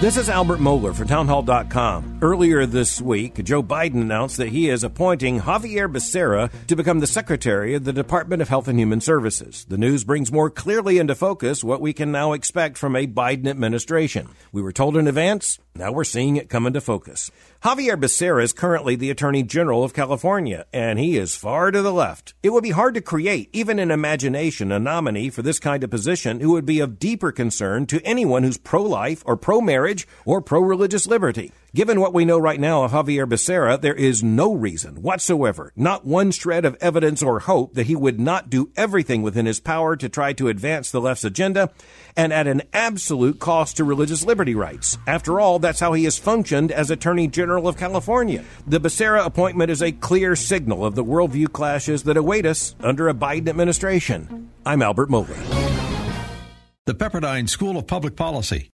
This is Albert Mohler for townhall.com. Earlier this week, Joe Biden announced that he is appointing Xavier Becerra to become the Secretary of the Department of Health and Human Services. The news brings more clearly into focus what we can now expect from a Biden administration. We were told in advance, now we're seeing it come into focus. Xavier Becerra is currently the Attorney General of California, and he is far to the left. It would be hard to create, even in imagination, a nominee for this kind of position who would be of deeper concern to anyone who's pro life or pro marriage or pro religious liberty. Given what we know right now of Xavier Becerra, there is no reason whatsoever, not one shred of evidence or hope that he would not do everything within his power to try to advance the left's agenda and at an absolute cost to religious liberty rights. After all, that's how he has functioned as Attorney General of California. The Becerra appointment is a clear signal of the worldview clashes that await us under a Biden administration. I'm Albert Mohler. The Pepperdine School of Public Policy